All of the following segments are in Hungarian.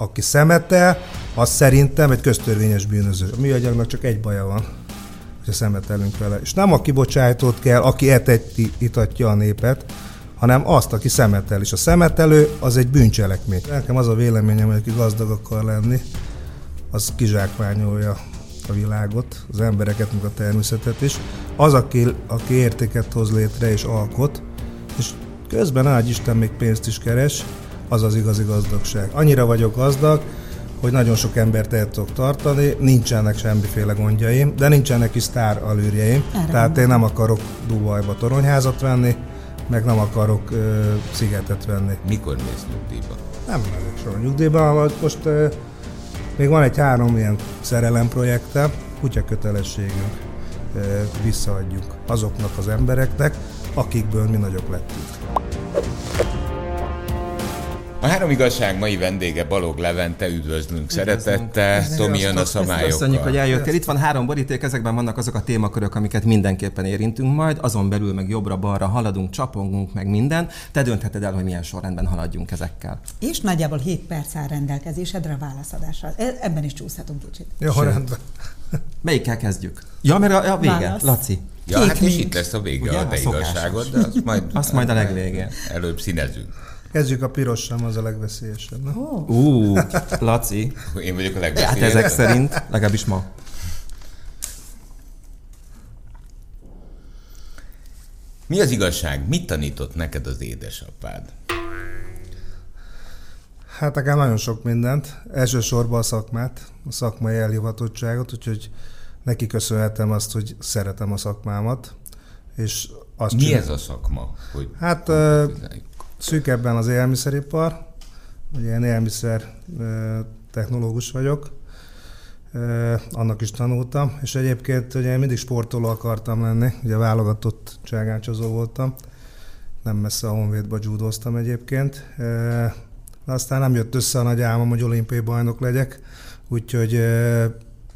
aki szemetel, az szerintem egy köztörvényes bűnöző. A műanyagnak csak egy baja van, hogy szemetelünk vele. És nem a kibocsátót kell, aki eteti, itatja a népet, hanem azt, aki szemetel. És a szemetelő az egy bűncselekmény. Nekem az a véleményem, hogy aki gazdag akar lenni, az kizsákmányolja a világot, az embereket, meg a természetet is. Az, aki, aki értéket hoz létre és alkot, és közben ágy Isten még pénzt is keres, az az igazi gazdagság. Annyira vagyok gazdag, hogy nagyon sok embert el tudok tartani, nincsenek semmiféle gondjaim, de nincsenek is sztár alűrjeim, tehát én nem akarok Dubajba toronyházat venni, meg nem akarok ö, szigetet venni. Mikor mész nyugdíjba? Nem megyek soha nyugdíjba, most ö, még van egy három ilyen szerelem projektem, kutya kötelességünk ö, visszaadjuk azoknak az embereknek, akikből mi nagyok lettünk. A három igazság mai vendége Balog Levente, üdvözlünk szeretettel. Tomi jön a szabályokkal. Köszönjük, hogy eljöttél. Itt van három boríték, ezekben vannak azok a témakörök, amiket mindenképpen érintünk majd. Azon belül meg jobbra-balra haladunk, csapongunk, meg minden. Te döntheted el, hogy milyen sorrendben haladjunk ezekkel. És nagyjából 7 perc áll rendelkezésedre a válaszadásra. E- Ebben is csúszhatunk kicsit. Jó, Sőt. rendben. Melyikkel kezdjük? Ja, mert a, a vége, Válasz. Laci. Ja, Kék hát és itt lesz a vége Ugye, a te igazságod, de azt majd, Azt majd a legvégén. előbb színezünk. Kezdjük a pirossal, az a legveszélyesebb. Na? Ú, Laci. Én vagyok a Hát legveszélyesebb. ezek szerint, legalábbis ma. Mi az igazság? Mit tanított neked az édesapád? Hát nekem nagyon sok mindent. Elsősorban a szakmát, a szakmai elhivatottságot, úgyhogy neki köszönhetem azt, hogy szeretem a szakmámat. És azt Mi csinál- ez a szakma? Hogy Hát szűkebben az élelmiszeripar, ugye én élelmiszer ö, technológus vagyok, annak is tanultam, és egyébként ugye én mindig sportoló akartam lenni, ugye válogatott cságácsozó voltam, nem messze a Honvédba judoztam egyébként, de aztán nem jött össze a nagy álmom, hogy olimpiai bajnok legyek, úgyhogy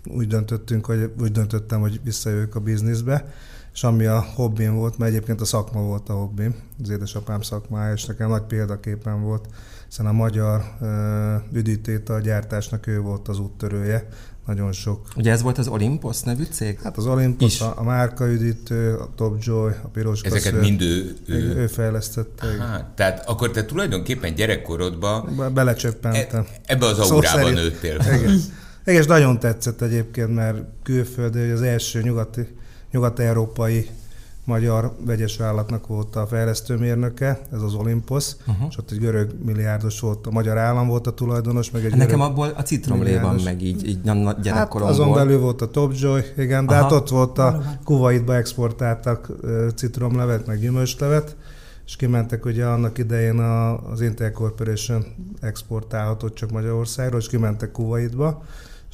úgy döntöttünk, hogy úgy döntöttem, hogy visszajövök a bizniszbe, és ami a hobbim volt, mert egyébként a szakma volt a hobbim, az édesapám szakmája, és nekem nagy példaképen volt, hiszen a magyar uh, üdítőital gyártásnak ő volt az úttörője, nagyon sok. Ugye ez volt az Olympus nevű cég? Hát az Olympus, Is. a, a márka üdítő, a Top Joy, a piros ezeket kaszőr, mind ő... ő, ő... fejlesztette. Há, tehát akkor te tulajdonképpen gyerekkorodban Be- Belecsöppentem. e- ebbe az Szó aurába szerint. nőttél. Igen. Igen, és nagyon tetszett egyébként, mert külföldi, hogy az első nyugati, nyugat-európai magyar vegyes vállalatnak volt a fejlesztőmérnöke, ez az Olympus, uh-huh. és ott egy görög milliárdos volt, a magyar állam volt a tulajdonos, meg egy Hát Nekem abból a citromlé van milliárdos. meg így, így na- Hát gyerekkoromból. azon belül volt a Top Joy, igen, de Aha. hát ott volt a. Kuwaitba exportáltak citromlevet, meg gyümölcslevet, és kimentek ugye annak idején a, az Intel Corporation exportálhatott csak Magyarországról, és kimentek Kuwaitba,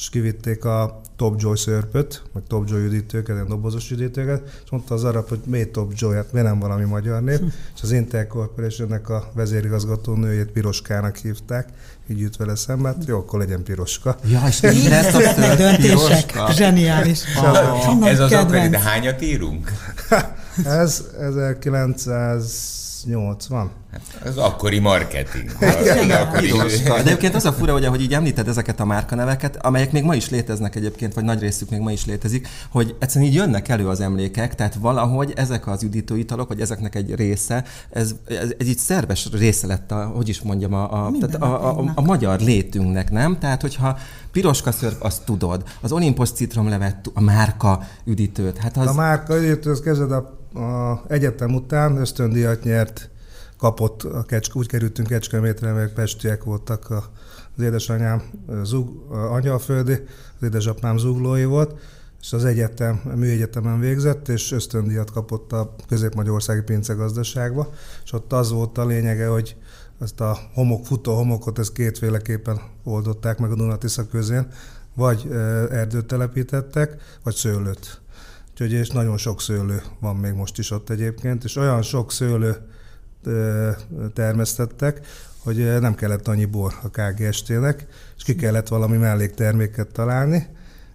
és kivitték a Top Joy szörpöt, meg Top Joy üdítőket, ilyen dobozos üdítőket, és mondta az arab, hogy miért Top Joy, hát miért nem valami magyar név, és az Intel Corporationnek a vezérigazgató nőjét Piroskának hívták, így jut vele szembe, hát jó, akkor legyen Piroska. Ja, és lesz a döntések. Zseniális. Ah, Ez az kedvenc. de hányat írunk? Ez 1980. Hát, az akkori marketing. Hát Az akkori- Piroska. De egyébként az a fura, hogy így említed ezeket a márkaneveket, amelyek még ma is léteznek egyébként, vagy nagy részük még ma is létezik, hogy egyszerűen így jönnek elő az emlékek, tehát valahogy ezek az üdítőitalok, vagy ezeknek egy része, ez, ez, ez így szerves része lett a, hogy is mondjam, a, a, tehát a, a, a, a magyar létünknek, nem? Tehát, hogyha piroska szörp, azt tudod, az Olympus citromlevet, a márka üdítőt, hát az... A márka üdítő, az kezded a, a egyetem után ösztöndíjat nyert, kapott a kecske, úgy kerültünk Kecskemétre, mert pestiek voltak a, az édesanyám zug, angyalföldi, az édesapám zuglói volt, és az egyetem, a műegyetemen végzett, és ösztöndíjat kapott a Közép-Magyarországi Pincegazdaságba, és ott az volt a lényege, hogy ezt a homok, futó homokot, ezt kétféleképpen oldották meg a Dunatisza közén, vagy erdőt telepítettek, vagy szőlőt. Úgyhogy és nagyon sok szőlő van még most is ott egyébként, és olyan sok szőlő termesztettek, hogy nem kellett annyi bor a KGST-nek, és ki kellett valami mellékterméket találni,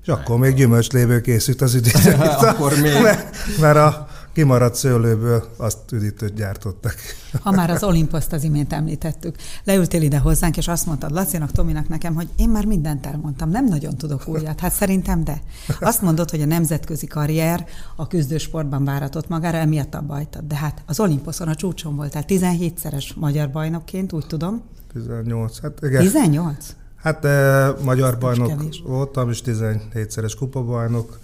és akkor még gyümölcslévő készült az üdítő. Akkor még. Mert, mert a kimaradt szőlőből azt üdítőt gyártottak. Ha már az Olimposzt az imént említettük, leültél ide hozzánk, és azt mondtad Lacinak, Tominak nekem, hogy én már mindent elmondtam, nem nagyon tudok újat. Hát szerintem de. Azt mondod, hogy a nemzetközi karrier a küzdősportban váratott magára, emiatt abba hagytad. De hát az Olimposzon a csúcson voltál, 17-szeres magyar bajnokként, úgy tudom. 18, hát igen. 18? Hát eh, magyar bajnok kevés. voltam, és 17-szeres kupabajnok,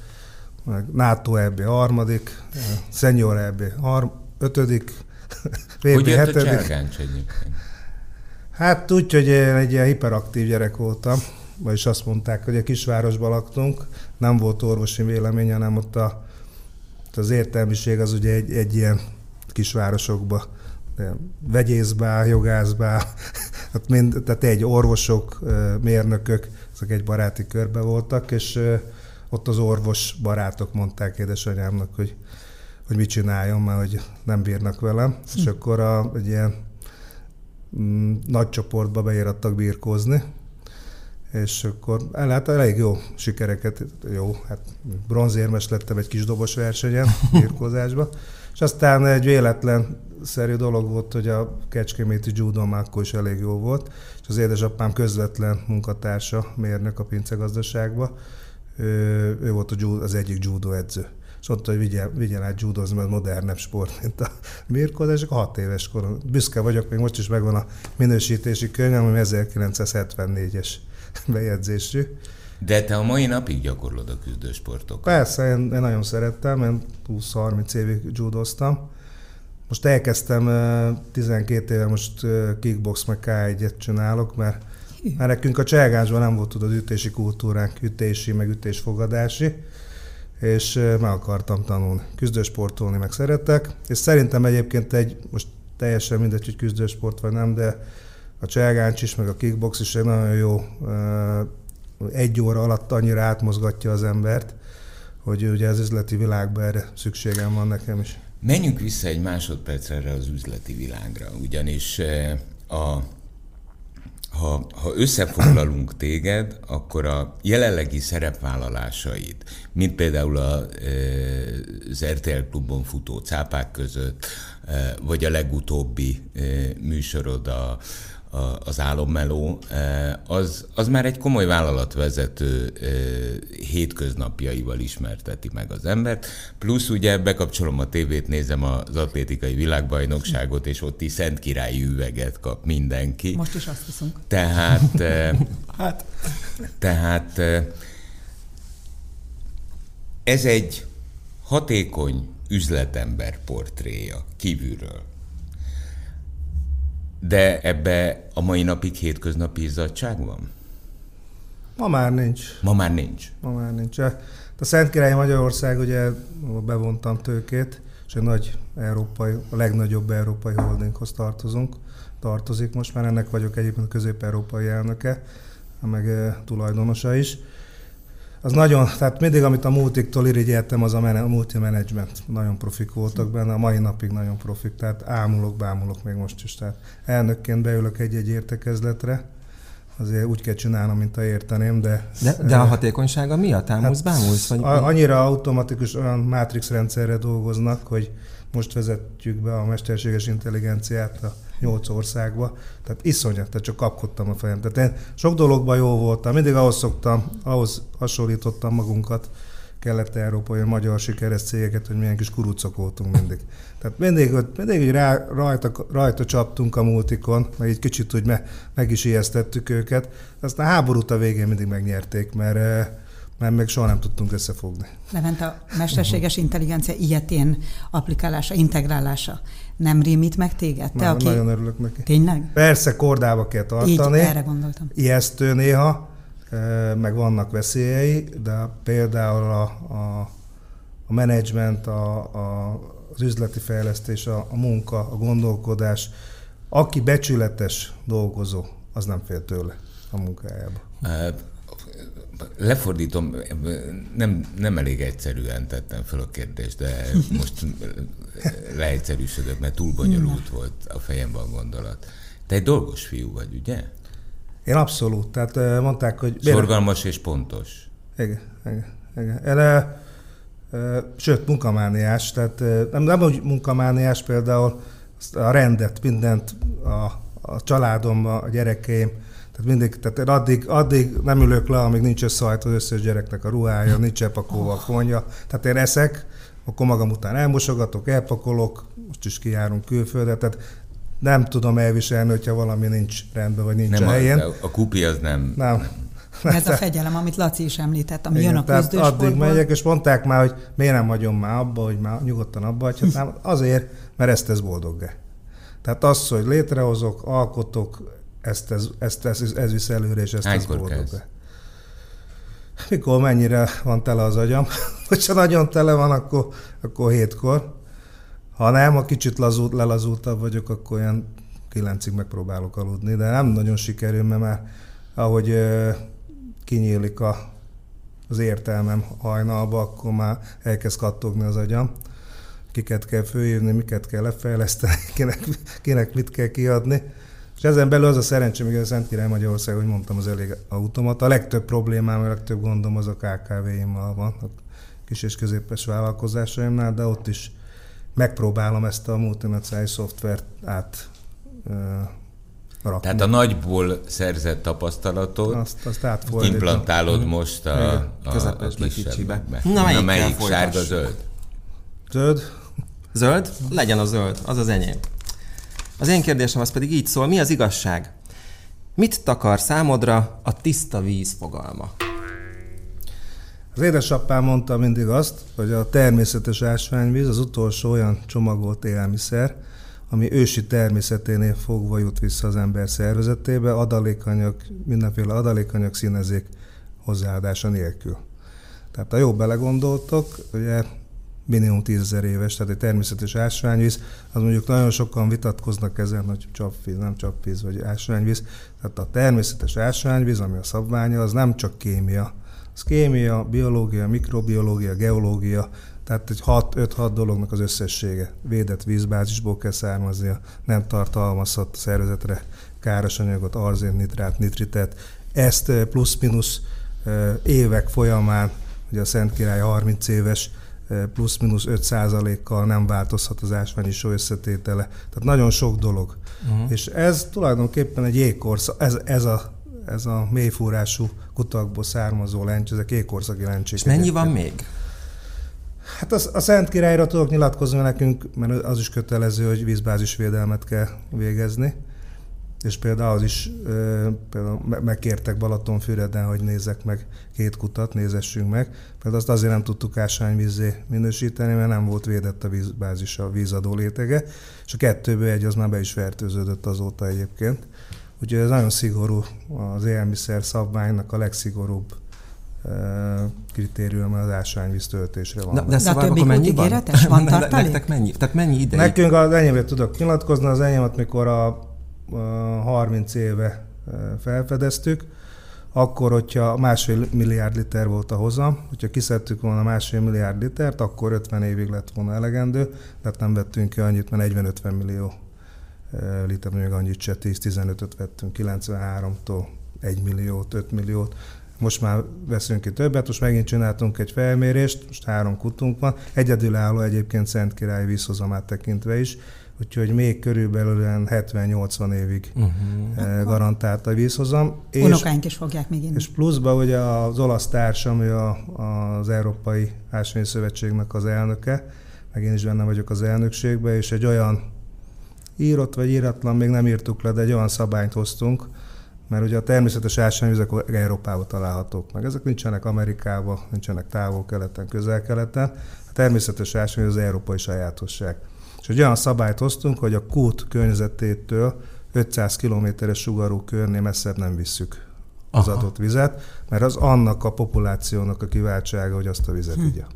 meg NATO EB harmadik, Senior EB harm, ötödik, VB Hogy jött a hetedik. egyébként? Hát úgy, hogy én egy ilyen hiperaktív gyerek voltam, vagyis azt mondták, hogy a kisvárosban laktunk, nem volt orvosi vélemény, hanem ott a, az értelmiség az ugye egy, egy ilyen kisvárosokba, de vegyészbá, jogászbá, hát mind, tehát egy orvosok, mérnökök, ezek egy baráti körbe voltak, és ott az orvos barátok mondták édesanyámnak, hogy, hogy mit csináljon, mert hogy nem bírnak velem, és akkor a, egy ilyen mm, nagy csoportba beírattak birkózni, és akkor el, hát elég jó sikereket, jó, hát bronzérmes lettem egy kis dobos versenyen, birkózásban, és aztán egy véletlen szerű dolog volt, hogy a Kecskeméti judó már akkor is elég jó volt, és az édesapám közvetlen munkatársa, mérnök a pincegazdaságban, ő, volt a judo, az egyik judo edző. És ott, hogy vigyen, vigyen át judozni, mert modernebb sport, mint a birkózás, akkor hat éves korom. Büszke vagyok, még most is megvan a minősítési könyvem, ami 1974-es bejegyzésű. De te a mai napig gyakorlod a küzdősportokat. Persze, én, én nagyon szerettem, én 20-30 évig judoztam. Most elkezdtem, eh, 12 éve most kickbox meg K1-et csinálok, mert, mert nekünk a cselgásban nem volt tudod ütési kultúránk, ütési, meg ütésfogadási, és meg akartam tanulni. Küzdősportolni meg szeretek, és szerintem egyébként egy, most teljesen mindegy, hogy küzdősport vagy nem, de a cselgáncs is, meg a kickbox is egy nagyon jó egy óra alatt annyira átmozgatja az embert, hogy ugye az üzleti világban erre szükségem van nekem is. Menjünk vissza egy másodpercre erre az üzleti világra, ugyanis a, ha, ha összefoglalunk téged, akkor a jelenlegi szerepvállalásaid, mint például a, eh, az RTL klubon futó cápák között, eh, vagy a legutóbbi műsorod a, a, az álommeló, az, az már egy komoly vállalatvezető hétköznapjaival ismerteti meg az embert. Plusz ugye bekapcsolom a tévét, nézem az atlétikai világbajnokságot, és ott is Szent Királyi üveget kap mindenki. Most is azt hiszünk. Tehát, Hát, tehát ez egy hatékony üzletember portréja kívülről. De ebbe a mai napig hétköznapi izzadság van? Ma már nincs. Ma már nincs. Ma már nincs. A Szentkirály Magyarország, ugye bevontam tőkét, és egy nagy európai, a legnagyobb európai holdinghoz tartozunk, tartozik most már, ennek vagyok egyébként közép-európai elnöke, meg eh, tulajdonosa is. Az nagyon, tehát mindig, amit a multiktól irigyeltem, az a, men- a multi-management. Nagyon profik voltak benne, a mai napig nagyon profik, tehát ámulok, bámulok még most is. Tehát elnökként beülök egy-egy értekezletre, azért úgy kell csinálnom, mint a érteném, de... de, de a hatékonysága miatt ámulsz, bámulsz? Vagy, annyira automatikus olyan mátrix rendszerre dolgoznak, hogy most vezetjük be a mesterséges intelligenciát a nyolc országba, tehát iszonyat, tehát csak kapkodtam a fejem. Tehát én sok dologban jó voltam, mindig ahhoz szoktam, ahhoz hasonlítottam magunkat, kelet-európai, magyar sikeres cégeket, hogy milyen kis kurucok voltunk mindig. Tehát mindig, mindig így rá, rajta, rajta csaptunk a multikon, meg egy kicsit úgy me, meg is ijesztettük őket. Aztán a háborút a végén mindig megnyerték, mert, eh, mert meg soha nem tudtunk összefogni. Levent a mesterséges intelligencia ilyetén applikálása, integrálása nem rémít meg téged? Te, Nagyon, aki... nagyon örülök neki. Tényleg? Persze kordába kell Így, tartani. erre gondoltam. ijesztő néha, eh, meg vannak veszélyei, de például a, a, a menedzsment, a, a, az üzleti fejlesztés, a, a munka, a gondolkodás, aki becsületes dolgozó, az nem fél tőle a munkájába. Lefordítom, nem, nem elég egyszerűen tettem fel a kérdést, de most leegyszerűsödök, mert túl bonyolult volt a fejemben a gondolat. Te egy dolgos fiú vagy, ugye? Én abszolút, tehát eh, mondták, hogy... Szorgalmas és pontos. Igen, igen, igen. Ele, sőt, munkamániás, tehát nem, nem úgy munkamániás például a rendet, mindent a, a családomban, a gyerekeim, tehát mindig, tehát én addig, addig nem ülök le, amíg nincs összehajtva az összes gyereknek a ruhája, nincs elpakolva a konja. Tehát én eszek, akkor magam után elmosogatok, elpakolok, most is kijárunk külföldre, tehát nem tudom elviselni, hogyha valami nincs rendben, vagy nincs nem a helyén. A, a kupi az nem... Nem. Ez a fegyelem, amit Laci is említett, ami Igen, jön a küzdősportból. Addig megyek, és mondták már, hogy miért nem hagyom már abba, hogy már nyugodtan abba hagyhatnám. Azért, mert ezt tesz boldog Tehát az, hogy létrehozok, alkotok, ezt, ez, ezt, ez, ez, ez visz előre, és ezt tesz boldog Mikor mennyire van tele az agyam? Hogyha nagyon tele van, akkor, akkor hétkor. Ha nem, ha kicsit lazult, lelazultabb vagyok, akkor olyan kilencig megpróbálok aludni, de nem nagyon sikerül, mert már ahogy kinyílik a, az értelmem hajnalba, akkor már elkezd kattogni az agyam. Kiket kell főírni, miket kell lefejleszteni, kinek, kinek mit kell kiadni. És ezen belül az a szerencsém, hogy a Szent Király Magyarország, hogy mondtam, az elég automat. A legtöbb problémám, a legtöbb gondom az a KKV-immal van, a kis és középes vállalkozásaimnál, de ott is megpróbálom ezt a multinacionális szoftvert át rakni. Tehát a nagyból szerzett tapasztalatot azt, azt implantálod most a, a, a kisebbe. Na, melyik, Na, melyik sárga, zöld? Zöld. Zöld? Legyen a zöld, az az enyém. Az én kérdésem az pedig így szól, mi az igazság? Mit takar számodra a tiszta víz fogalma? Az édesapám mondta mindig azt, hogy a természetes ásványvíz az utolsó olyan csomagolt élelmiszer, ami ősi természeténél fogva jut vissza az ember szervezetébe, adalékanyag, mindenféle adalékanyag színezék hozzáadása nélkül. Tehát ha jó belegondoltok, ugye minimum tízezer éves, tehát egy természetes ásványvíz, az mondjuk nagyon sokan vitatkoznak ezen, hogy csapvíz, nem csapvíz, vagy ásványvíz. Tehát a természetes ásványvíz, ami a szabványa, az nem csak kémia. Az kémia, biológia, mikrobiológia, geológia, tehát egy 6-5-6 dolognak az összessége. Védett vízbázisból kell származnia, nem tartalmazhat szervezetre káros anyagot, arzén, nitrát, nitritet. Ezt plusz-minusz évek folyamán, ugye a Szent Király 30 éves, plusz-minusz 5 kal nem változhat az ásványi só összetétele. Tehát nagyon sok dolog. Uh-huh. És ez tulajdonképpen egy jégkorszak, ez, ez a ez a mélyfúrású kutakból származó lencs, ezek jégkorszaki lencsék. És mennyi van még? Hát az, a Szent Királyra tudok nyilatkozni nekünk, mert az is kötelező, hogy vízbázisvédelmet kell végezni. És például az is, például megkértek Balatonfüreden, hogy nézzek meg két kutat, nézessünk meg. Például azt azért nem tudtuk ásványvízé minősíteni, mert nem volt védett a vízbázis, a vízadó létege, és a kettőből egy az már be is fertőződött azóta egyébként. Úgyhogy ez nagyon szigorú, az élelmiszer szabványnak a legszigorúbb kritérium az ásványvíz töltésre van. De, de, szóval akkor mennyi van? Van tartalék? mennyi? Tehát mennyi ideig? Nekünk az enyémre tudok nyilatkozni, az enyémet mikor a, a 30 éve felfedeztük, akkor, hogyha másfél milliárd liter volt a hozam, hogyha kiszedtük volna másfél milliárd litert, akkor 50 évig lett volna elegendő, tehát nem vettünk ki annyit, mert 40-50 millió liter, még annyit se 10-15-öt vettünk 93-tól 1 milliót, 5 milliót, most már veszünk ki többet, most megint csináltunk egy felmérést, most három kutunk van, egyedülálló egyébként Szent Király vízhozamát tekintve is, úgyhogy még körülbelül 70-80 évig uh-huh. garantált a vízhozam. És, Unokáink is fogják még inni. És pluszban ugye az olasz társ, ami a, az Európai Szövetségnek az elnöke, meg én is benne vagyok az elnökségben, és egy olyan írott vagy íratlan, még nem írtuk le, de egy olyan szabályt hoztunk, mert ugye a természetes ásványvizek Európában találhatók meg. Ezek nincsenek Amerikában, nincsenek távol-keleten, közel-keleten. A természetes ásványvíz az európai sajátosság. És egy olyan szabályt hoztunk, hogy a kút környezetétől 500 kilométeres sugarú körnél messzebb nem visszük az Aha. adott vizet, mert az annak a populációnak a kiváltsága, hogy azt a vizet hm. igya.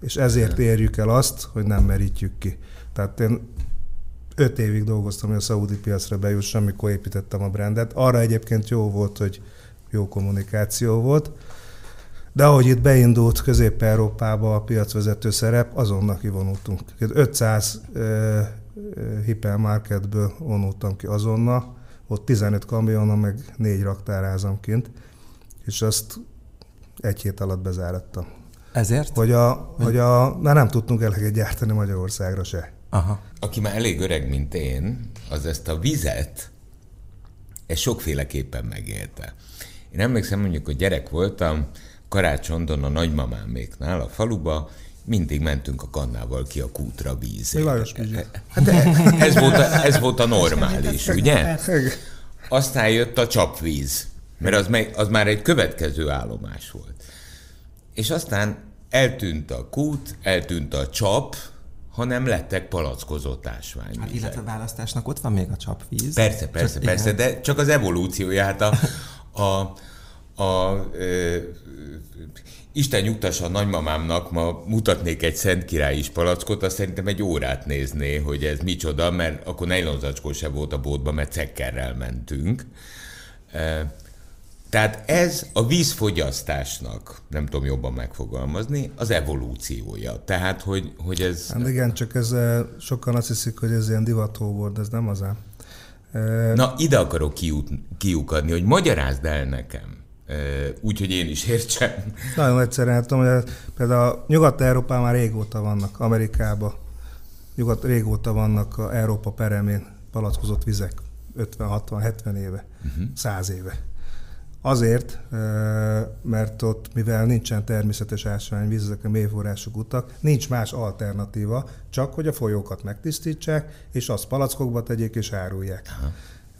És ezért érjük el azt, hogy nem merítjük ki. Tehát én öt évig dolgoztam, hogy a szaudi piacra bejussam, amikor építettem a brandet. Arra egyébként jó volt, hogy jó kommunikáció volt. De ahogy itt beindult Közép-Európába a piacvezető szerep, azonnal kivonultunk. 500 uh, hipermarketből vonultam ki azonnal, ott 15 kamionom, meg 4 raktárházam kint, és azt egy hét alatt bezárattam. Ezért? Hogy a, hogy a, már nem tudtunk eleget gyártani Magyarországra se. Aha. Aki már elég öreg, mint én, az ezt a vizet, ezt sokféleképpen megélte. Én emlékszem, mondjuk, hogy gyerek voltam, karácsondon a nagymamáméknál a faluba, mindig mentünk a kannával ki a kútra vízé. Lajos Pizsi. Hát ez, volt a, ez volt a normális, ugye? Aztán jött a csapvíz, mert az, meg, az már egy következő állomás volt. És aztán eltűnt a kút, eltűnt a csap, hanem lettek palackozott Hát, ásványvizek. illetve a választásnak ott van még a csapvíz. Persze, persze, Csak persze, igen. de csak az evolúciója, hát a, a, a ö, Isten nyugtassa a nagymamámnak, ma mutatnék egy Szent Király is palackot, azt szerintem egy órát nézné, hogy ez micsoda, mert akkor nejlonzacskó se volt a bótban, mert cekkerrel mentünk. Tehát ez a vízfogyasztásnak, nem tudom jobban megfogalmazni, az evolúciója. Tehát, hogy, hogy ez... Hát igen, csak ez sokan azt hiszik, hogy ez ilyen divató volt, de ez nem az ám. Na, ide akarok kiukadni, hogy magyarázd el nekem, úgy, hogy én is értsem. Nagyon egyszerűen tudom, hogy például Nyugat-Európában már régóta vannak, Amerikában nyugat régóta vannak a Európa peremén palackozott vizek, 50, 60, 70 éve, uh-huh. 100 éve. Azért, mert ott, mivel nincsen természetes ásványvíz, ezek a mélyforrású utak, nincs más alternatíva, csak hogy a folyókat megtisztítsák, és azt palackokba tegyék és árulják.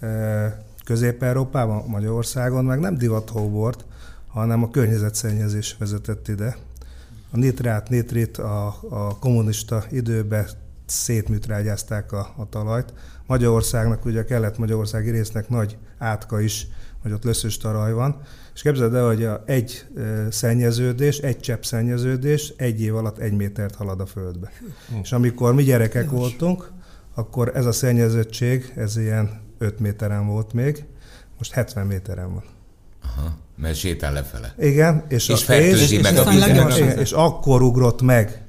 Eh, Közép-Európában, Magyarországon meg nem divathó volt, hanem a környezetszennyezés vezetett ide. A nitrát, nitrit a, a kommunista időben szétműtrágyázták a, a talajt. Magyarországnak, ugye a kelet-magyarországi résznek nagy átka is, hogy ott löszös talaj van. És képzeld el, hogy a egy szennyeződés, egy csepp szennyeződés egy év alatt egy métert halad a földbe. És amikor mi gyerekek voltunk, akkor ez a szennyezettség, ez ilyen 5 méteren volt még, most 70 méteren van. Aha, mert sétál lefele. Igen, és, És fertőzi és, meg és, a vizet. igen, és akkor ugrott meg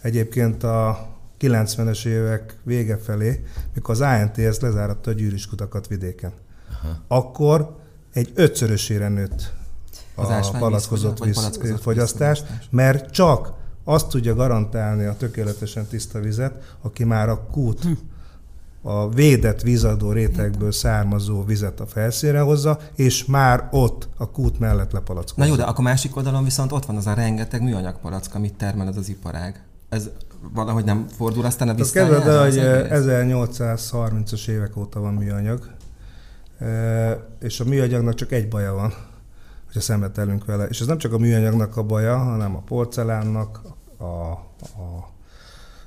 egyébként a 90-es évek vége felé, mikor az ANTS lezáratta a gyűrűskutakat vidéken. Aha. Akkor egy ötszörösére nőtt Az a palackozott vízfogyasztás. mert csak azt tudja garantálni a tökéletesen tiszta vizet, aki már a kút, a védett vízadó rétegből származó vizet a felszínre hozza, és már ott a kút mellett lepalackozza. Na jó, de akkor másik oldalon viszont ott van az a rengeteg műanyag palack, amit termel ez az iparág. Ez valahogy nem fordul aztán a képzeld el, az hogy egész? 1830-as évek óta van műanyag, e, és a műanyagnak csak egy baja van, hogyha szemetelünk vele. És ez nem csak a műanyagnak a baja, hanem a porcelánnak, a, a,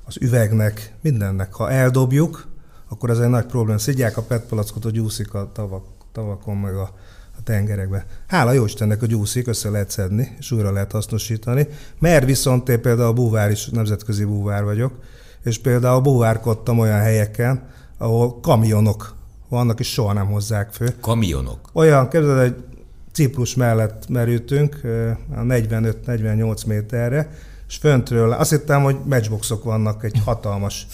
az üvegnek, mindennek. Ha eldobjuk, akkor ez egy nagy probléma. Szidják a PET palackot, hogy úszik a tavak, tavakon, meg a, a tengerekbe. Hála jó Istennek, hogy úszik, össze lehet szedni, és újra lehet hasznosítani. Mert viszont én például a búvár is, nemzetközi búvár vagyok, és például búvárkodtam olyan helyeken, ahol kamionok vannak, és soha nem hozzák fő. Kamionok. Olyan, képzeld, egy Ciprus mellett merültünk, a 45-48 méterre, és föntről, azt hittem, hogy matchboxok vannak egy hatalmas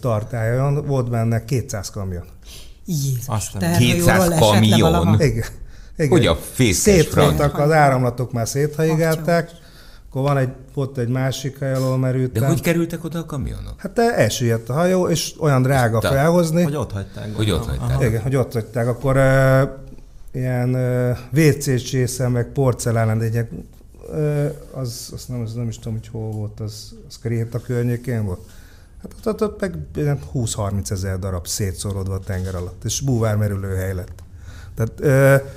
tartályon, volt benne 200 kamion. Jézus, Aztán terhajóról 200 esett le kamion? Igen. Igen. Hogy a fészkes Szétfoltak, az áramlatok már széthajigálták, akkor van egy, volt egy másik hely, ahol merültem. De hogy kerültek oda a kamionok? Hát te elsüllyedt a hajó, és olyan drága Ta- felhozni. Hogy ott hagyták. Hogy ott hagyták. Aha. Igen, hogy ott hagyták. Akkor uh, ilyen uh, WC csésze, meg porcelán, de egy, uh, az, az nem, az nem is tudom, hogy hol volt, az, az Kréta környékén volt. Hát ott, ott, ott meg ilyen 20-30 ezer darab szétszorodva a tenger alatt, és búvár merülőhely lett. Tehát, uh,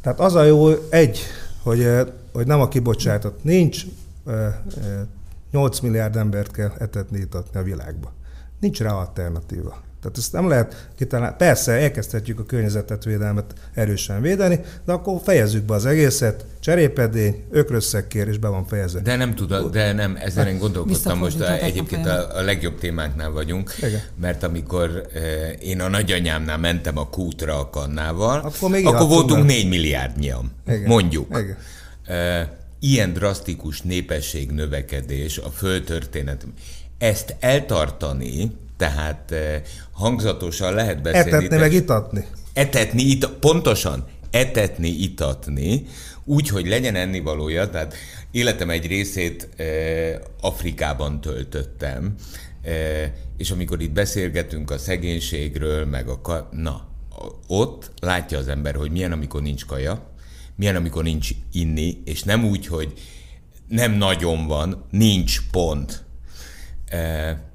tehát az a jó, egy, hogy, hogy nem a kibocsátott, nincs uh, uh, 8 milliárd embert kell etetni, itatni a világba. Nincs rá alternatíva. Tehát ezt nem lehet kitalálni. Persze, elkezdhetjük a környezetet védelmet erősen védeni, de akkor fejezzük be az egészet, cserépedény, ökrösszekkér, és be van fejezve. De nem tudom, de nem, ezen én gondolkodtam most, a egyébként a, a legjobb témáknál vagyunk, Igen. mert amikor eh, én a nagyanyámnál mentem a kútra a kannával, Akkor még akkor voltunk vele. 4 milliárdnyian, Igen. mondjuk. Igen. Eh, ilyen drasztikus népesség növekedés a földtörténet, ezt eltartani, tehát eh, hangzatosan lehet beszélni. Etetni de- meg itatni. Etetni, itt pontosan, etetni, itatni, úgy, hogy legyen ennivalója, tehát életem egy részét e, Afrikában töltöttem, e, és amikor itt beszélgetünk a szegénységről, meg a... Ka- na, ott látja az ember, hogy milyen, amikor nincs kaja, milyen, amikor nincs inni, és nem úgy, hogy nem nagyon van, nincs pont. E,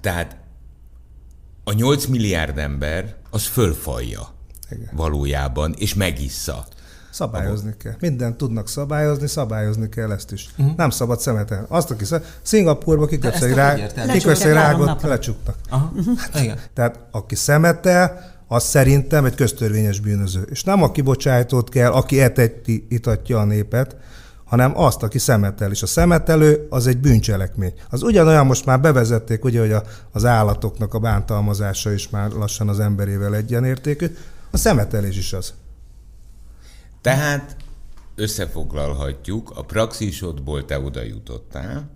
tehát a 8 milliárd ember az fölfalja Igen. valójában, és megissza. Szabályozni kell. Mindent tudnak szabályozni, szabályozni kell ezt is. Uh-huh. Nem szabad szemetelni. Azt, aki szem... Szingapurba kiköpsz egy, rá... kiköpsz egy rágot, lecsuknak. Aha. Uh-huh. Igen. Tehát aki szemetel, az szerintem egy köztörvényes bűnöző. És nem a kibocsájtót kell, aki eteti, itatja a népet, hanem azt, aki szemetel. És a szemetelő az egy bűncselekmény. Az ugyanolyan most már bevezették, ugye, hogy a, az állatoknak a bántalmazása is már lassan az emberével egyenértékű. A szemetelés is az. Tehát összefoglalhatjuk, a praxisodból te oda jutottál,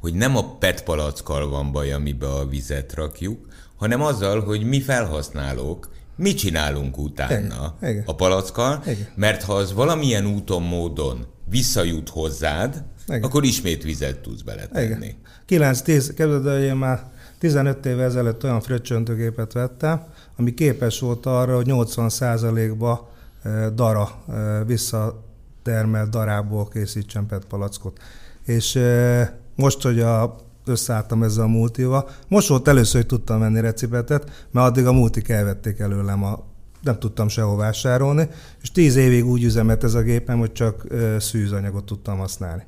hogy nem a PET palackkal van baj, amibe a vizet rakjuk, hanem azzal, hogy mi felhasználók mit csinálunk utána igen, igen. a palackkal, igen. mert ha az valamilyen úton, módon visszajut hozzád, igen. akkor ismét vizet tudsz beletenni. 9-10, képzeld, én már 15 évvel ezelőtt olyan fröccsöntőgépet vettem, ami képes volt arra, hogy 80%-ba eh, dara eh, visszatermelt darából készítsen PET palackot. És eh, most, hogy a összeálltam ezzel a multival. Most volt először, hogy tudtam venni recipetet, mert addig a multik elvették előlem a nem tudtam sehol vásárolni, és tíz évig úgy üzemelt ez a gépem, hogy csak szűzanyagot tudtam használni.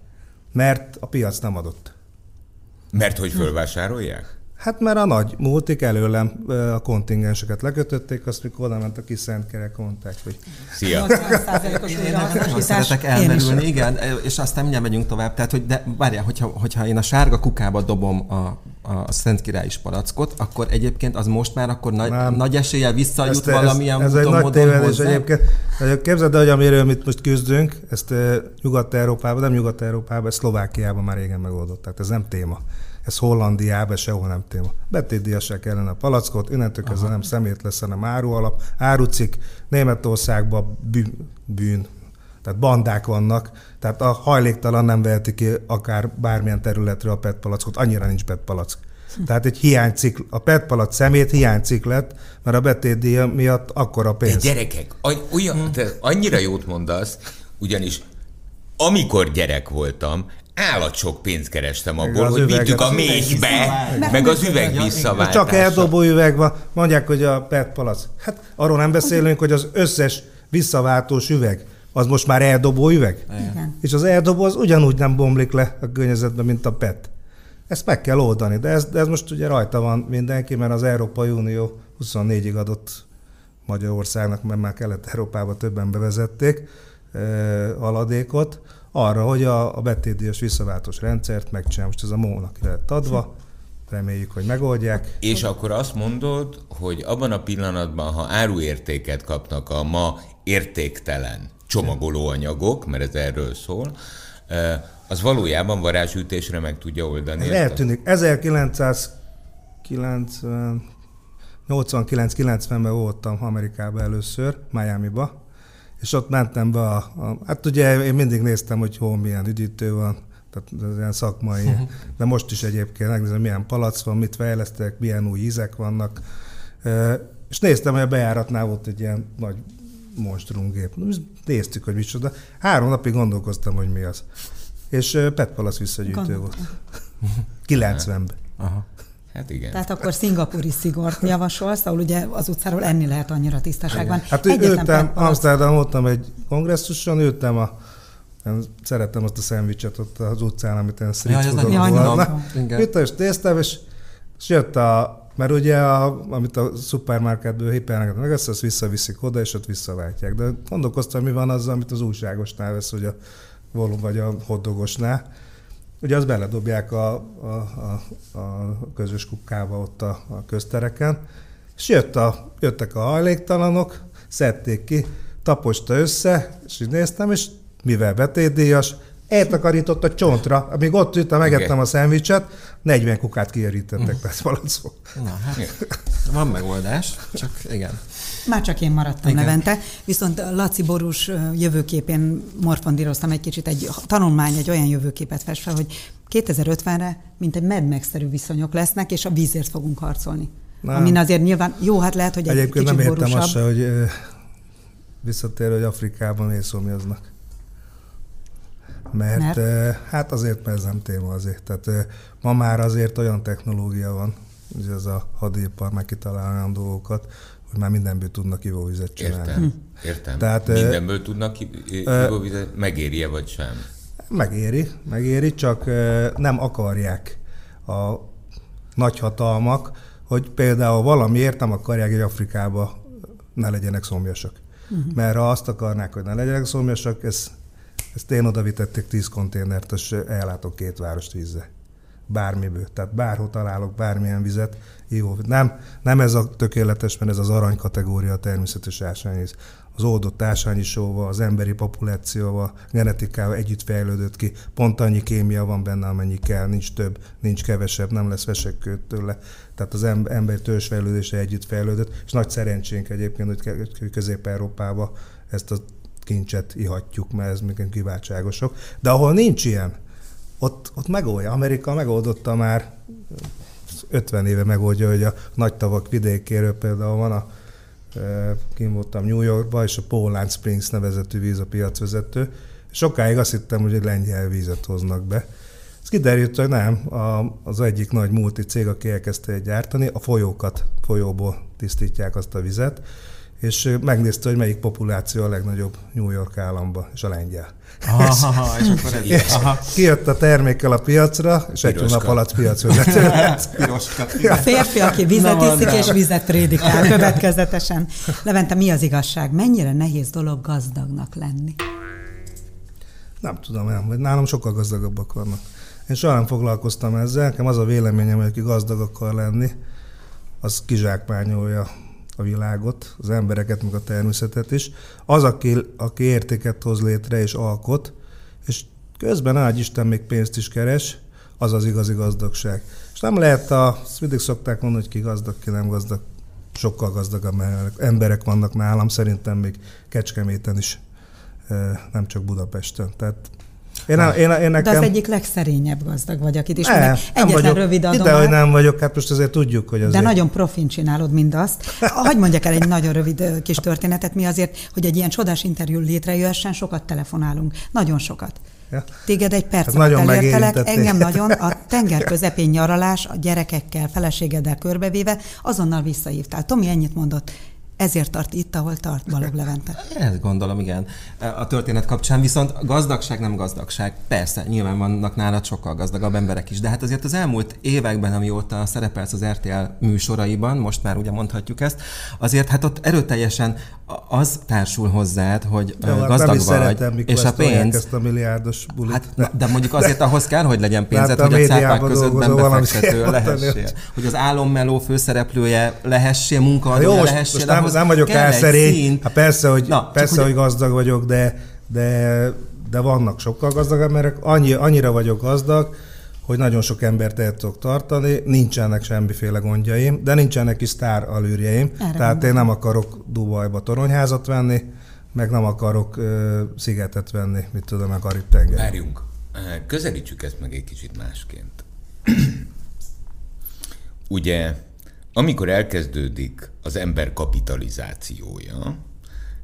Mert a piac nem adott. Mert hogy fölvásárolják? Hát mert a nagy múltik előlem a kontingenseket lekötötték, azt mikor oda ment a kis kerek, mondták, hogy... Szia! Én szeretek elmerülni, igen, és aztán mindjárt megyünk tovább. Tehát, hogy de várjál, hogyha, hogyha én a sárga kukába dobom a, a Szent Király is palackot, akkor egyébként az most már akkor nagy, nagy eséllyel visszajut ezt, valamilyen ez, ez egy nagy tévedés egyébként. Képzeld el, hogy amiről mit most küzdünk, ezt Nyugat-Európában, nem Nyugat-Európában, ezt Szlovákiában már régen megoldották. Tehát ez nem téma ez Hollandiában sehol nem téma. Betétdíjassák kellene a palackot, innentől kezdve nem szemét lesz, hanem árualap, árucik. Németországban bűn, bűn, tehát bandák vannak, tehát a hajléktalan nem veheti ki akár bármilyen területről a PET palackot, annyira nincs PET palack. Tehát egy hiánycikl, a PET palack szemét hiánycikl lett, mert a betétdíja miatt akkora pénz. De gyerekek, olyan, hmm. annyira jót mondasz, ugyanis amikor gyerek voltam, állat sok pénzt kerestem abból, hogy vittük a méhbe, meg az üveg visszaváltása. Csak eldobó üveg van, mondják, hogy a PET palac. Hát arról nem beszélünk, hogy az összes visszaváltós üveg, az most már eldobó üveg. Igen. És az eldobó az ugyanúgy nem bomlik le a környezetben, mint a PET. Ezt meg kell oldani, de ez, de ez most ugye rajta van mindenki, mert az Európai Unió 24-ig adott Magyarországnak, mert már Kelet-Európában többen bevezették eh, aladékot, arra, hogy a, a betétdíjas visszaváltós rendszert megcsinál. Most ez a mónak lett adva, reméljük, hogy megoldják. És akkor azt mondod, hogy abban a pillanatban, ha áruértéket kapnak a ma értéktelen csomagolóanyagok, mert ez erről szól, az valójában varázsütésre meg tudja oldani. Ez eltűnik. 1990 89-90-ben voltam Amerikában először, Miami-ba, és ott mentem be a, a, hát ugye én mindig néztem, hogy hol milyen üdítő van, tehát ez ilyen szakmai, de most is egyébként megnézem, milyen palac van, mit fejlesztek, milyen új ízek vannak, és néztem, hogy a bejáratnál volt egy ilyen nagy monstrumgép. Néztük, hogy micsoda. Három napig gondolkoztam, hogy mi az. És Pet Palace visszagyűjtő volt. 90-ben. Aha. Hát igen. Tehát akkor szingapúri szigort javasolsz, ahol ugye az utcáról enni lehet annyira tisztaságban. Hát ültem, Amsterdam voltam egy kongresszuson, ültem a én szerettem azt a szendvicset ott az utcán, amit én street ja, foodon Itt és néztem, és, és jött a, mert ugye, a, amit a szupermarketből hipernek meg, ezt, azt visszaviszik oda, és ott visszaváltják. De gondolkoztam, mi van azzal, amit az újságosnál vesz, hogy a volum vagy a hoddogosnál Ugye azt beledobják a, a, a, a közös kukába ott a, a köztereken, és jött a, jöttek a hajléktalanok, szedték ki, taposta össze, és így néztem, és mivel betétdíjas, eltakarított a csontra, amíg ott ültem, megettem a szendvicset, 40 kukát kiérítettek perc palacból. Na, hát van megoldás, csak igen. Már csak én maradtam Igen. Levente, viszont Laci Borús jövőképén morfondíroztam egy kicsit, egy tanulmány egy olyan jövőképet fest fel, hogy 2050-re mint egy medmegszerű viszonyok lesznek, és a vízért fogunk harcolni. Nem. Amin azért nyilván, jó, hát lehet, hogy egy Egyébként kicsit nem értem borúsabb. azt se, hogy visszatérő, hogy Afrikában miért szomjaznak. Mert, Mert? hát azért, mert ez nem téma azért. Tehát ma már azért olyan technológia van, hogy ez a hadipar meg kitalál olyan dolgokat, hogy már mindenből tudnak ivóvizet csinálni. Értem, hm. értem. Tehát, mindenből tudnak ivóvizet, megéri-e vagy sem? Megéri, megéri, csak nem akarják a nagyhatalmak, hogy például valamiért nem akarják, hogy Afrikába ne legyenek szomjasak. Uh-huh. Mert ha azt akarnák, hogy ne legyenek szomjasak, ez, ezt én oda vitették tíz konténert, és ellátok két várost vízzel. Bármiből. Tehát bárhol találok bármilyen vizet, jó. Nem, nem ez a tökéletes, mert ez az arany kategória a természetes ásványvíz az oldott ásványisóval, az emberi populációval, genetikával együtt fejlődött ki. Pont annyi kémia van benne, amennyi kell, nincs több, nincs kevesebb, nem lesz vesekkőt tőle. Tehát az ember törzsfejlődése együtt fejlődött, és nagy szerencsénk egyébként, hogy Közép-Európában ezt a kincset ihatjuk, mert ez még kiváltságosok. De ahol nincs ilyen, ott, ott megoldja. Amerika megoldotta már 50 éve megoldja, hogy a nagy tavak vidékéről például van a kim voltam New Yorkba, és a Poland Springs nevezetű víz a piacvezető. Sokáig azt hittem, hogy egy lengyel vízet hoznak be. Ez kiderült, hogy nem, a, az egyik nagy multi cég, aki elkezdte gyártani, a folyókat, folyóból tisztítják azt a vizet, és megnézte, hogy melyik populáció a legnagyobb New York államban, és a lengyel. Aha, és akkor ez, aha. Kijött a termékkel a piacra, és egy hónap alatt piacvezető A férfi, aki vizet iszik és vizet prédikál következetesen. Levente, mi az igazság? Mennyire nehéz dolog gazdagnak lenni? Nem tudom, nem, vagy nálam sokkal gazdagabbak vannak. Én soha nem foglalkoztam ezzel, nekem az a véleményem, hogy aki gazdag akar lenni, az kizsákmányolja a világot, az embereket, meg a természetet is. Az, aki, aki értéket hoz létre és alkot, és közben ágy Isten még pénzt is keres, az az igazi gazdagság. És nem lehet a, mindig szokták mondani, hogy ki gazdag, ki nem gazdag, sokkal gazdagabb emberek vannak nálam, szerintem még Kecskeméten is, nem csak Budapesten. Tehát én, nem, én, én nekem... De az egyik legszerényebb gazdag vagy, akit is ne, Egyetlen vagyok. rövid adomány. De, hogy nem vagyok, hát most azért tudjuk, hogy azért... De nagyon profin csinálod mindazt. Hagy mondjak el egy nagyon rövid kis történetet. Mi azért, hogy egy ilyen csodás interjú létrejöhessen, sokat telefonálunk. Nagyon sokat. Ja. Téged egy perc alatt elértelek, engem nagyon, a tenger közepén nyaralás, a gyerekekkel, feleségeddel körbevéve, azonnal visszahívtál. Tomi ennyit mondott, ezért tart itt, ahol tart Balog Levente. Ezt gondolom, igen. A történet kapcsán viszont gazdagság nem gazdagság. Persze, nyilván vannak nálad sokkal gazdagabb emberek is, de hát azért az elmúlt években, amióta szerepelsz az RTL műsoraiban, most már ugye mondhatjuk ezt, azért hát ott erőteljesen az társul hozzád, hogy Jó, hát gazdag vagy, szeretem, és a pénz... Ezt a milliárdos bulit. Hát, de mondjuk azért ahhoz kell, hogy legyen pénzed, hogy a cápák között befektető lehessél. Hogy az álommeló főszereplője lehessél, munkaadója lehessél, nem, nem vagyok elszerény. Hát persze, hogy, Na, persze, hogy gazdag vagyok, de, de, de vannak sokkal gazdagabb emberek. Annyi, annyira vagyok gazdag, hogy nagyon sok embert el tudok tartani, nincsenek semmiféle gondjaim, de nincsenek is sztár alűrjeim. Erre Tehát mondom. én nem akarok Dubajba toronyházat venni, meg nem akarok uh, szigetet venni, mit tudom, a Karib tenger. Várjunk, közelítsük ezt meg egy kicsit másként. Ugye amikor elkezdődik az ember kapitalizációja,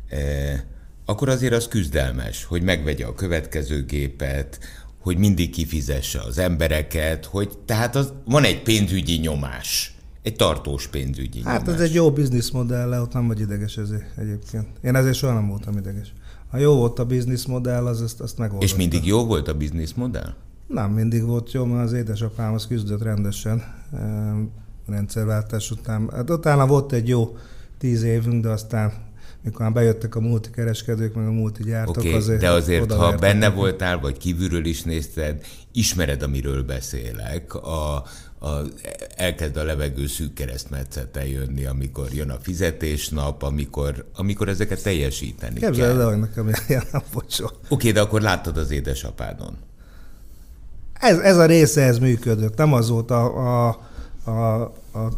eh, akkor azért az küzdelmes, hogy megvegye a következő gépet, hogy mindig kifizesse az embereket, hogy tehát az, van egy pénzügyi nyomás. Egy tartós pénzügyi hát nyomás. ez egy jó bizniszmodell, ott nem vagy ideges ezért egyébként. Én ezért soha nem voltam ideges. Ha jó volt a bizniszmodell, az ezt, azt megoldottam. És mindig jó volt a bizniszmodell? Nem mindig volt jó, mert az édesapám az küzdött rendesen rendszerváltás után. Hát utána volt egy jó tíz évünk, de aztán mikor már bejöttek a multikereskedők, meg a multigyártók, okay, azért de azért, ha benne voltál, vagy kívülről is nézted, ismered, amiről beszélek. A, a, elkezd a levegő szűk keresztmetszete jönni, amikor jön a fizetésnap, amikor, amikor ezeket teljesíteni Képzeld kell. el, hogy nekem ilyen soha. Oké, de akkor láttad az édesapádon. Ez, ez a része ez működött, nem az volt a, a, a, a,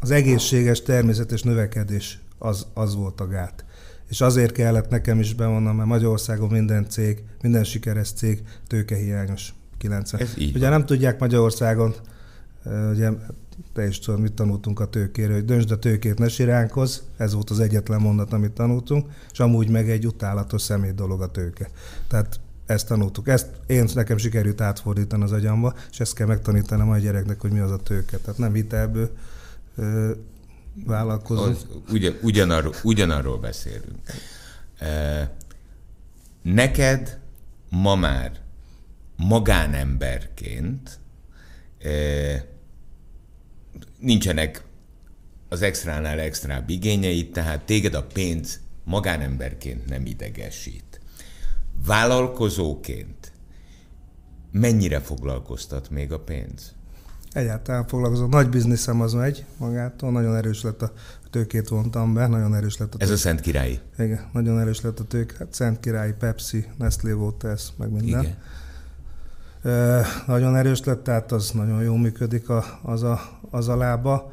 az egészséges természetes növekedés, az, az volt a gát. És azért kellett nekem is bevonnom, mert Magyarországon minden cég, minden sikeres cég tőkehiányos. 90. Ez így Ugye van. nem tudják Magyarországon, ugye te is tudod, mit tanultunk a tőkéről, hogy döntsd a tőkét, ne siránkoz, ez volt az egyetlen mondat, amit tanultunk, és amúgy meg egy utálatos személy dolog a tőke. Tehát ezt tanultuk. Ezt én nekem sikerült átfordítani az agyamba, és ezt kell megtanítanom a gyereknek, hogy mi az a tőke. Tehát nem hitelből ö, vállalkozunk. Az, ugyan, ugyanarról, ugyanarról beszélünk. E, neked ma már magánemberként e, nincsenek az extránál extrább igényeid, tehát téged a pénz magánemberként nem idegesít. Vállalkozóként mennyire foglalkoztat még a pénz? Egyáltalán foglalkozom. Nagy bizniszem az megy magától, nagyon erős lett a tőkét vontam be, nagyon erős lett a Ez a Szent Királyi. Igen, nagyon erős lett a tők. Hát Szent Királyi, Pepsi, Nestlé volt ez, meg minden. Igen. Ö, nagyon erős lett, tehát az nagyon jól működik a, az, a, az a lába.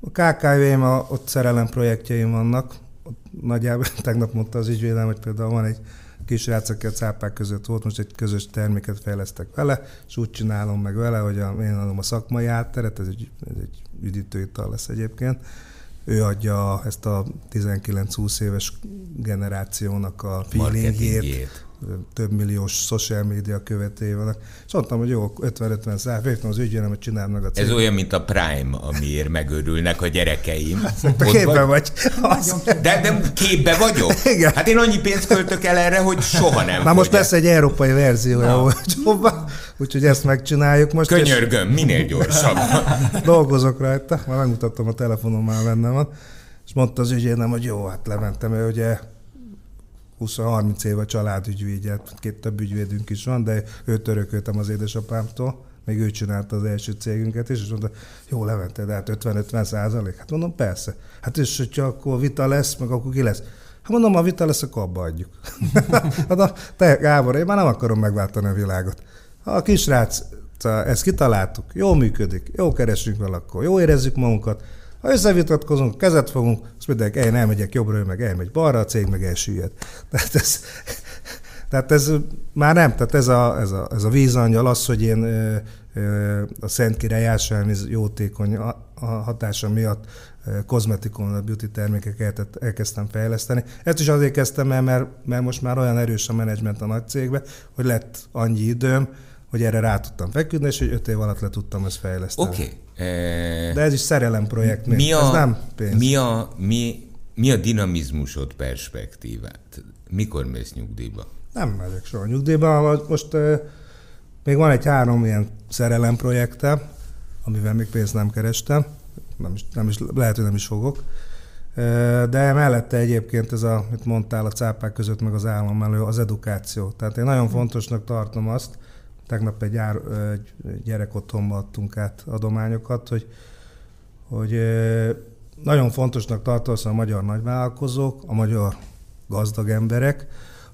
A KKV-m, a, ott szerelem projektjeim vannak. Ott nagyjából tegnap mondta az ügyvédem, hogy például van egy kis rác, aki a cápák között volt, most egy közös terméket fejlesztek vele, és úgy csinálom meg vele, hogy a, én adom a szakmai átteret, ez egy, ez egy üdítőital lesz egyébként, ő adja ezt a 19-20 éves generációnak a feelingjét. Több milliós social media követői vannak. És mondtam, hogy jó, 50-50 száz, féltem az ügyvédem, hogy csináld meg a Ez céget. olyan, mint a Prime, amiért megörülnek a gyerekeim. Te Ott képben vagy. Az. De, de képbe vagyok? Igen. Hát én annyi pénzt költök el erre, hogy soha nem Na most lesz egy európai verziója, olcsóbban, úgyhogy ezt megcsináljuk most. és Könyörgöm, minél gyorsabban. Dolgozok rajta, már megmutattam a telefonom, már benne van. És mondta az ügyvédem, hogy jó, hát lementem, ő ugye 20-30 éve családügyvédjet, két több ügyvédünk is van, de őt örököltem az édesapámtól, még ő csinálta az első cégünket is, és mondta, jó, Levente, de hát 50-50 százalék. Hát mondom, persze. Hát és hogyha akkor vita lesz, meg akkor ki lesz? Hát mondom, ha vita lesz, akkor abba adjuk. hát a, te, Gábor, én már nem akarom megváltani a világot. A kisrác, ezt kitaláltuk, jól működik, jó keresünk vele akkor, jó érezzük magunkat, ha összevitatkozunk, kezet fogunk, azt mindenki, én elmegyek jobbra, meg elmegy balra, a cég meg elsüllyed. Tehát ez, tehát ez már nem, tehát ez a, ez a, ez a vízangyal, az, hogy én ö, ö, a Szent Király ásványi jótékony a, a hatása miatt kozmetikon, beauty termékeket elkezdtem fejleszteni. Ezt is azért kezdtem el, mert, mert most már olyan erős a menedzsment a nagy cégbe, hogy lett annyi időm, hogy erre rá tudtam feküdni, és hogy öt év alatt le tudtam ezt fejleszteni. Oké. Okay. De ez is szerelem projekt. Mi ez a, nem pénz. mi, a, mi, mi a dinamizmusod perspektívát? Mikor mész nyugdíjba? Nem megyek soha nyugdíjba. Most uh, még van egy három ilyen szerelem projektem, amivel még pénzt nem kerestem. Nem is, nem is, lehet, hogy nem is fogok. De mellette egyébként ez, a, amit mondtál, a cápák között, meg az állam elő, az edukáció. Tehát én nagyon fontosnak tartom azt, tegnap egy, ár, egy gyerek otthonba adtunk át adományokat, hogy, hogy nagyon fontosnak tartom a magyar nagyvállalkozók, a magyar gazdag emberek,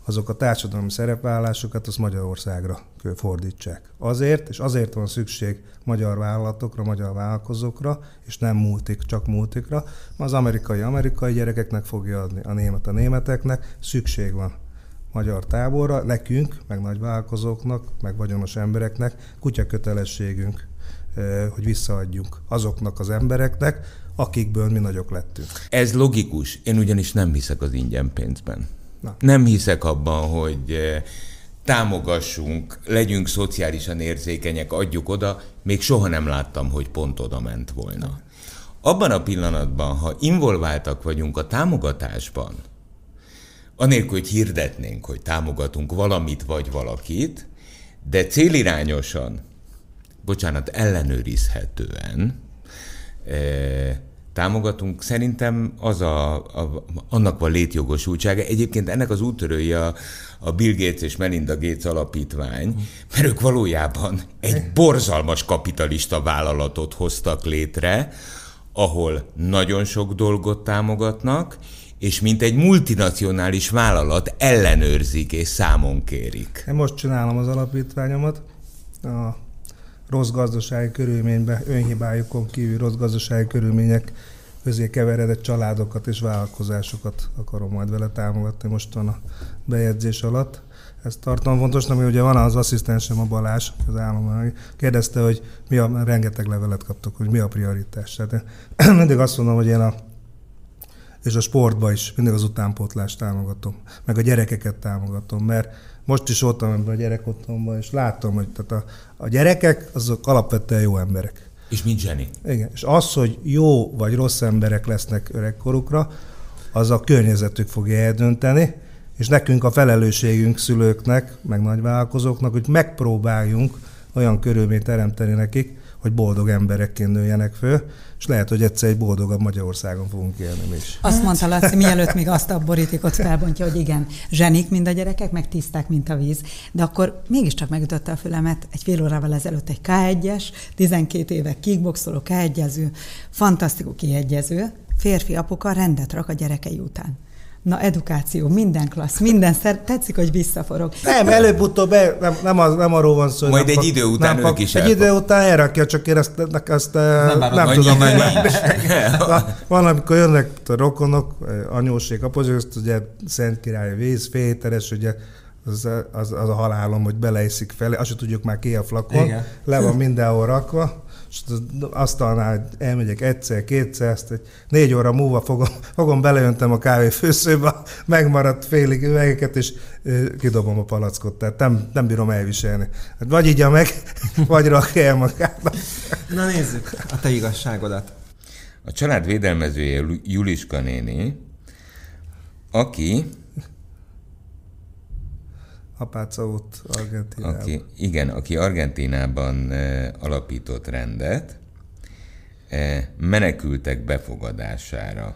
azok a társadalmi szerepvállásokat az Magyarországra fordítsák. Azért, és azért van szükség magyar vállalatokra, magyar vállalkozókra, és nem multik, csak multikra, mert az amerikai amerikai gyerekeknek fogja adni, a német a németeknek, szükség van magyar táborra, nekünk, meg nagyvállalkozóknak, meg vagyonos embereknek kutya kötelességünk, hogy visszaadjunk azoknak az embereknek, akikből mi nagyok lettünk. Ez logikus. Én ugyanis nem hiszek az ingyen pénzben. Na. Nem hiszek abban, hogy támogassunk, legyünk szociálisan érzékenyek, adjuk oda. Még soha nem láttam, hogy pont oda ment volna. Abban a pillanatban, ha involváltak vagyunk a támogatásban, anélkül, hogy hirdetnénk, hogy támogatunk valamit vagy valakit, de célirányosan, bocsánat, ellenőrizhetően, támogatunk, szerintem az a, a, annak van létjogosultsága. Egyébként ennek az úttörője a, a Bill Gates és Melinda Gates alapítvány, mert ők valójában egy borzalmas kapitalista vállalatot hoztak létre, ahol nagyon sok dolgot támogatnak, és mint egy multinacionális vállalat ellenőrzik és számon kérik. Én most csinálom az alapítványomat, a rossz gazdasági körülményben, önhibájukon kívül rossz gazdasági körülmények közé keveredett családokat és vállalkozásokat akarom majd vele támogatni most van a bejegyzés alatt. Ezt tartom fontosnak, mert ugye van az asszisztensem a Balázs, az állam, kérdezte, hogy mi a, rengeteg levelet kaptok, hogy mi a prioritás. Tehát én mindig azt mondom, hogy én a és a sportba is mindig az utánpótlást támogatom, meg a gyerekeket támogatom, mert most is voltam ebben a gyerekotthonban, és látom, hogy tehát a, a gyerekek azok alapvetően jó emberek. És mint zseni. Igen, és az, hogy jó vagy rossz emberek lesznek öregkorukra, az a környezetük fogja eldönteni, és nekünk a felelősségünk szülőknek, meg nagyvállalkozóknak, hogy megpróbáljunk olyan körülményt teremteni nekik, hogy boldog emberekként nőjenek föl, és lehet, hogy egyszer egy boldogabb Magyarországon fogunk élni is. Azt mondta Laci, mielőtt még azt a borítékot felbontja, hogy igen, zsenik, mint a gyerekek, meg tiszták, mint a víz. De akkor mégiscsak megütötte a fülemet egy fél órával ezelőtt egy K1-es, 12 éve kickboxoló, K1-ező, fantasztikus kiegyező, férfi apuka rendet rak a gyerekei után. Na, edukáció, minden klassz, minden szer, tetszik, hogy visszaforog. Nem, előbb-utóbb, nem, nem, az, nem arról van szó. Majd nem, egy idő után nem, ők is Egy idő után elrakja, csak én ezt, ezt nem, nem tudom meg. Van, amikor jönnek a rokonok, anyóség, apozsik, ezt ugye Szent Király víz, féteres, ugye az, az, az, a halálom, hogy beleiszik fel, azt sem tudjuk már ki a flakon, Igen. le van mindenhol rakva, és asztalnál elmegyek egyszer, kétszer, ezt egy négy óra múlva fogom, fogom belejöntem a kávéfőszőbe, megmaradt félig üvegeket, és kidobom a palackot, tehát nem, nem bírom elviselni. Hát vagy így meg, vagy rakja el magába. Na nézzük a te igazságodat. A család védelmezője Juliska néni, aki Apáca út Argentinában. Aki, igen, aki Argentinában e, alapított rendet, e, menekültek befogadására.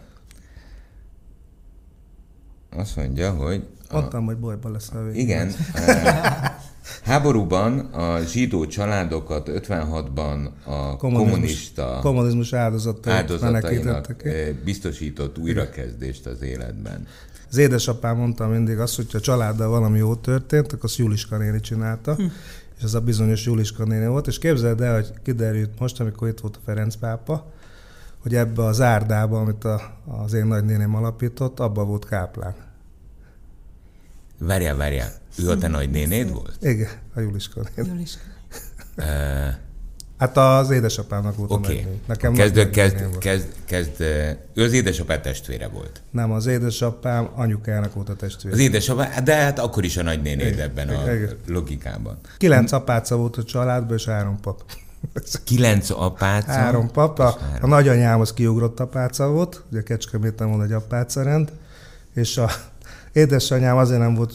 Azt mondja, hogy... Mondtam, hogy bajba lesz a végén. Igen. E, háborúban a zsidó családokat 56-ban a kommunizmus, kommunista kommunizmus áldozatainak biztosított újrakezdést az életben. Az édesapám mondta mindig azt, hogy ha a családdal valami jó történt, akkor azt Juliska néni csinálta. Hm. És ez a bizonyos Juliska néni volt. És képzeld el, hogy kiderült most, amikor itt volt a Ferenc pápa, hogy ebbe az árdába, amit a, az én nagynéném alapított, abba volt káplán. Várjál, várjál. Ő a te nagynénéd volt? Igen, a Juliska néni. Juliska. Hát az édesapámnak volt okay. a Nekem kezd, kezd, kezd, kezd, ő az édesapám testvére volt. Nem, az édesapám anyukának volt a testvére. Az édesapám, de hát akkor is a nagynénéd ebben a igen. logikában. Kilenc apáca volt a családban, és három pap. Kilenc apáca? Három pap. A, három. a nagyanyám az kiugrott apáca volt, ugye Kecskeméten van egy apáca rend, és a édesanyám azért nem volt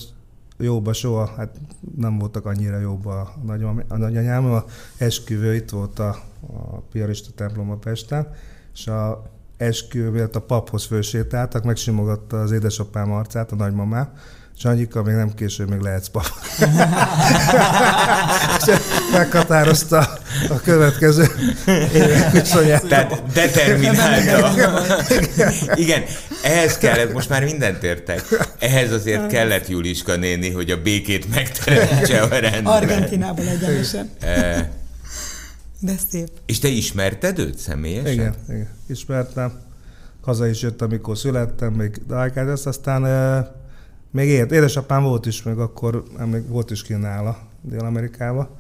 jóba soha, hát nem voltak annyira jóba a, nagy, a nagyanyám. A esküvő itt volt a, a piarista templom a Pesten, és a esküvő a paphoz fölsétáltak, megsimogatta az édesapám arcát, a nagymamám, Sanyika, még nem késő, még lehetsz pap. meghatározta a következő évek viszonyát. Tehát determinálta. Igen, ehhez kellett, most már mindent értek, ehhez azért kellett Juliska néni, hogy a békét megteremtse a rendben. Argentinában egyenesen. E, De szép. És te ismerted őt személyesen? Igen, igen. ismertem. Haza is jött, amikor születtem, még ezt aztán még élt. Édesapám volt is, meg akkor még volt is ki nála Dél-Amerikába.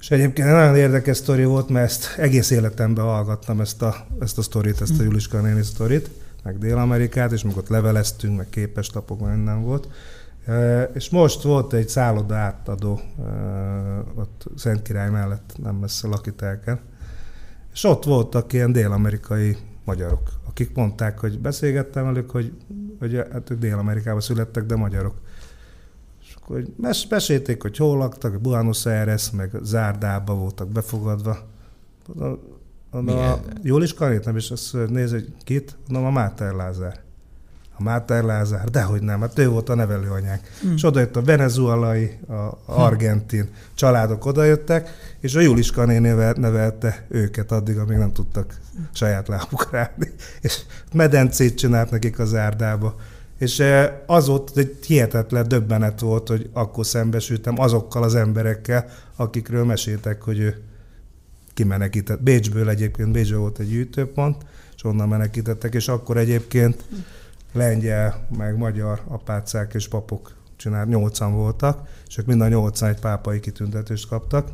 És egyébként nagyon érdekes sztori volt, mert ezt egész életemben hallgattam ezt a, ezt a sztorit, ezt a Juliska néni sztorit, meg Dél-Amerikát, és meg ott leveleztünk, meg képes lapok, meg minden volt. És most volt egy szálloda átadó ott Szent Király mellett, nem messze Lakitelken, és ott voltak ilyen dél-amerikai magyarok, akik mondták, hogy beszélgettem velük, hogy, hogy hát ők Dél-Amerikában születtek, de magyarok. És akkor hogy mes, mesélték, hogy hol laktak, Buenos Aires, meg Zárdába voltak befogadva. Mondom, a Julis Kanét, nem is azt néz, hogy kit? Mondom, a Máter Lázár. A Máter Lázár, dehogy nem, hát ő volt a nevelőanyák. Mm. És oda jött a venezuelai, a, a argentin családok odajöttek, és a Julis Kané nevelte őket addig, amíg nem tudtak saját lábukra állni. És medencét csinált nekik az árdába. És az volt egy hihetetlen döbbenet volt, hogy akkor szembesültem azokkal az emberekkel, akikről meséltek, hogy ő kimenekített. Bécsből egyébként, Bécsből volt egy gyűjtőpont, és onnan menekítettek, és akkor egyébként lengyel, meg magyar apácák és papok csinált, nyolcan voltak, és ők mind a nyolcan egy pápai kitüntetést kaptak,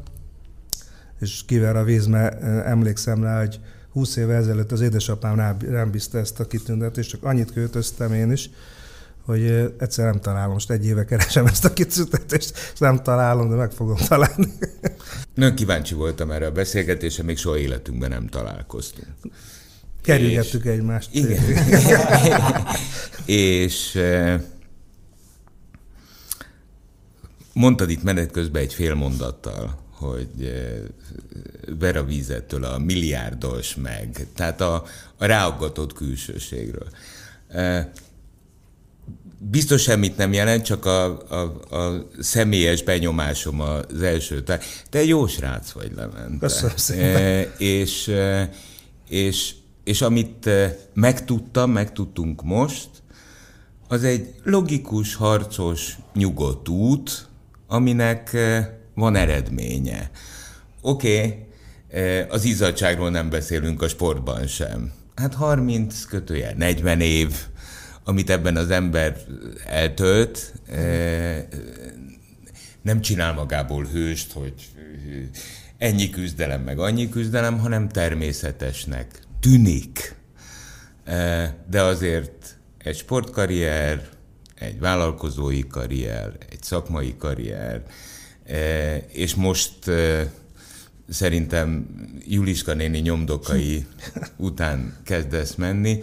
és kivel a víz, mert emlékszem rá, hogy 20 éve ezelőtt az édesapám rám, rám bízta ezt a kitüntetést, csak annyit költöztem én is, hogy egyszer nem találom, most egy éve keresem ezt a kitüntetést, és nem találom, de meg fogom találni. Nagyon kíváncsi voltam erre a beszélgetésre, még soha életünkben nem találkoztunk. Kerülgettük és, egymást. Igen. és mondtad itt menet közben egy fél mondattal, hogy Vera vízettől a milliárdos meg, tehát a, a ráaggatott külsőségről biztos semmit nem jelent, csak a, a, a személyes benyomásom az első. Te jó srác vagy, Levente. Köszönöm szépen. E, és, e, és, és amit e, megtudtam, megtudtunk most, az egy logikus, harcos, nyugodt út, aminek van eredménye. Oké, okay, az izzadságról nem beszélünk a sportban sem. Hát 30 kötője, 40 év, amit ebben az ember eltölt, eh, nem csinál magából hőst, hogy ennyi küzdelem, meg annyi küzdelem, hanem természetesnek tűnik. Eh, de azért egy sportkarrier, egy vállalkozói karrier, egy szakmai karrier, eh, és most szerintem Juliska néni nyomdokai után kezdesz menni,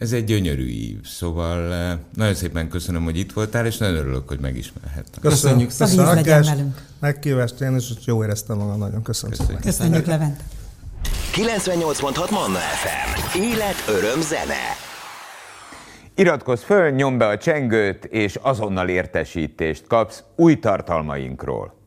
ez egy gyönyörű ív, szóval eh, nagyon szépen köszönöm, hogy itt voltál, és nagyon örülök, hogy megismerhettem. Köszönjük, köszönjük. A víz velünk. Megkívást én, és jó éreztem magam nagyon. Köszönöm Köszönjük, köszönjük Levent. 98.6 Manna FM. Élet, öröm, zene. Iratkozz föl, nyomd be a csengőt, és azonnal értesítést kapsz új tartalmainkról.